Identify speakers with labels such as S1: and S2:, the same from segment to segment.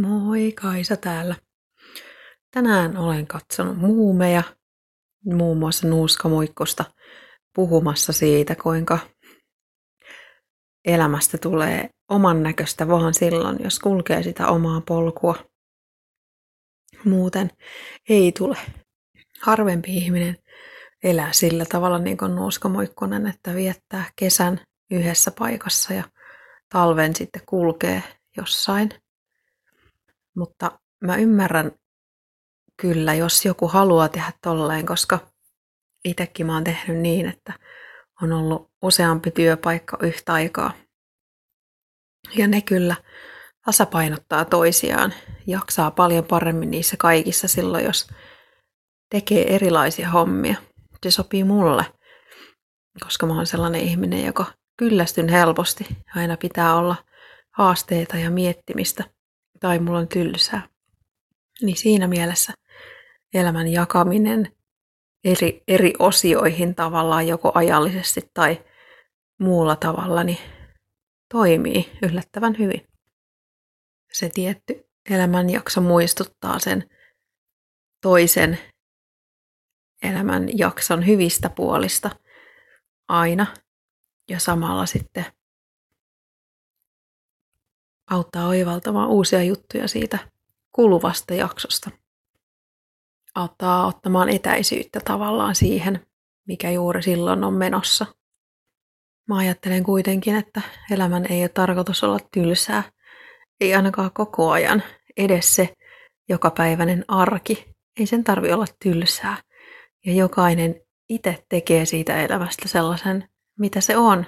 S1: Moi, Kaisa täällä. Tänään olen katsonut muumeja, muun muassa Nuuska Muikkosta, puhumassa siitä, kuinka elämästä tulee oman näköistä vaan silloin, jos kulkee sitä omaa polkua. Muuten ei tule. Harvempi ihminen elää sillä tavalla niin kuin Nuuska Muikkonen, että viettää kesän yhdessä paikassa ja talven sitten kulkee jossain – mutta mä ymmärrän kyllä, jos joku haluaa tehdä tolleen, koska itsekin mä oon tehnyt niin, että on ollut useampi työpaikka yhtä aikaa. Ja ne kyllä tasapainottaa toisiaan, jaksaa paljon paremmin niissä kaikissa silloin, jos tekee erilaisia hommia. Se sopii mulle, koska mä oon sellainen ihminen, joka kyllästyn helposti. Aina pitää olla haasteita ja miettimistä tai mulla on tylsää. Niin siinä mielessä elämän jakaminen eri, eri osioihin tavallaan joko ajallisesti tai muulla tavalla niin toimii yllättävän hyvin. Se tietty elämän jakso muistuttaa sen toisen elämän jakson hyvistä puolista aina ja samalla sitten auttaa oivaltamaan uusia juttuja siitä kuluvasta jaksosta. Auttaa ottamaan etäisyyttä tavallaan siihen, mikä juuri silloin on menossa. Mä ajattelen kuitenkin, että elämän ei ole tarkoitus olla tylsää. Ei ainakaan koko ajan. Edes se jokapäiväinen arki. Ei sen tarvi olla tylsää. Ja jokainen itse tekee siitä elämästä sellaisen, mitä se on.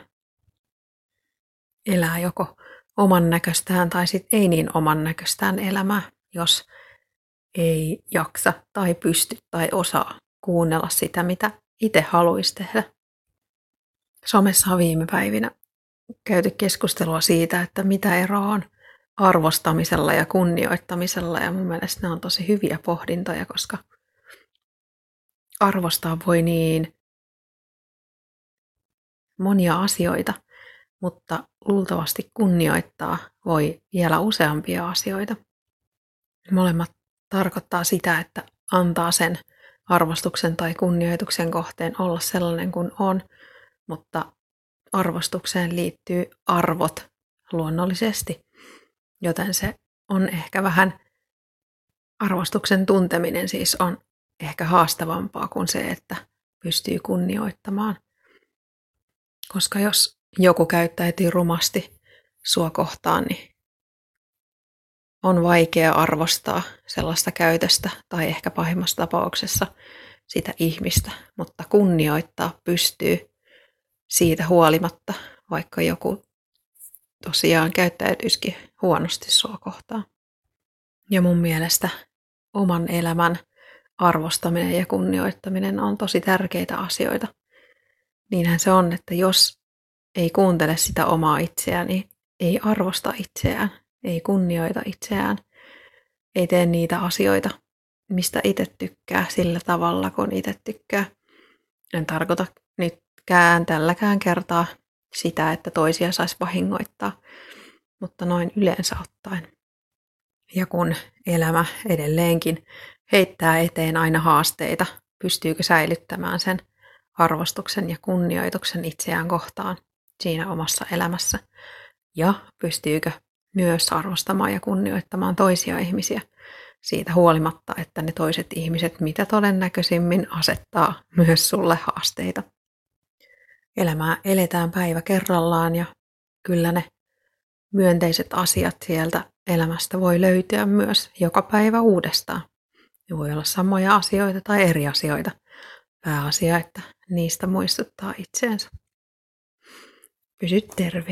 S1: Elää joko oman näköistään tai sitten ei niin oman näköistään elämää, jos ei jaksa tai pysty tai osaa kuunnella sitä, mitä itse haluaisi tehdä. Somessa on viime päivinä käyty keskustelua siitä, että mitä eroa on arvostamisella ja kunnioittamisella. Ja mun mielestä ne on tosi hyviä pohdintoja, koska arvostaa voi niin monia asioita – mutta luultavasti kunnioittaa voi vielä useampia asioita. Molemmat tarkoittaa sitä, että antaa sen arvostuksen tai kunnioituksen kohteen olla sellainen kuin on, mutta arvostukseen liittyy arvot luonnollisesti, joten se on ehkä vähän, arvostuksen tunteminen siis on ehkä haastavampaa kuin se, että pystyy kunnioittamaan. Koska jos joku käyttäytyy rumasti sua kohtaan, niin on vaikea arvostaa sellaista käytöstä tai ehkä pahimmassa tapauksessa sitä ihmistä, mutta kunnioittaa pystyy siitä huolimatta, vaikka joku tosiaan käyttäytyisikin huonosti sua kohtaan. Ja mun mielestä oman elämän arvostaminen ja kunnioittaminen on tosi tärkeitä asioita. Niinhän se on, että jos ei kuuntele sitä omaa itseään, niin ei arvosta itseään, ei kunnioita itseään, ei tee niitä asioita, mistä itse tykkää sillä tavalla, kun itse tykkää. En tarkoita nytkään tälläkään kertaa sitä, että toisia saisi vahingoittaa, mutta noin yleensä ottaen. Ja kun elämä edelleenkin heittää eteen aina haasteita, pystyykö säilyttämään sen arvostuksen ja kunnioituksen itseään kohtaan, siinä omassa elämässä ja pystyykö myös arvostamaan ja kunnioittamaan toisia ihmisiä siitä huolimatta, että ne toiset ihmiset mitä todennäköisimmin asettaa myös sulle haasteita. Elämää eletään päivä kerrallaan ja kyllä ne myönteiset asiat sieltä elämästä voi löytyä myös joka päivä uudestaan. Ne voi olla samoja asioita tai eri asioita. Pääasia, että niistä muistuttaa itseensä. Pysy terveenä.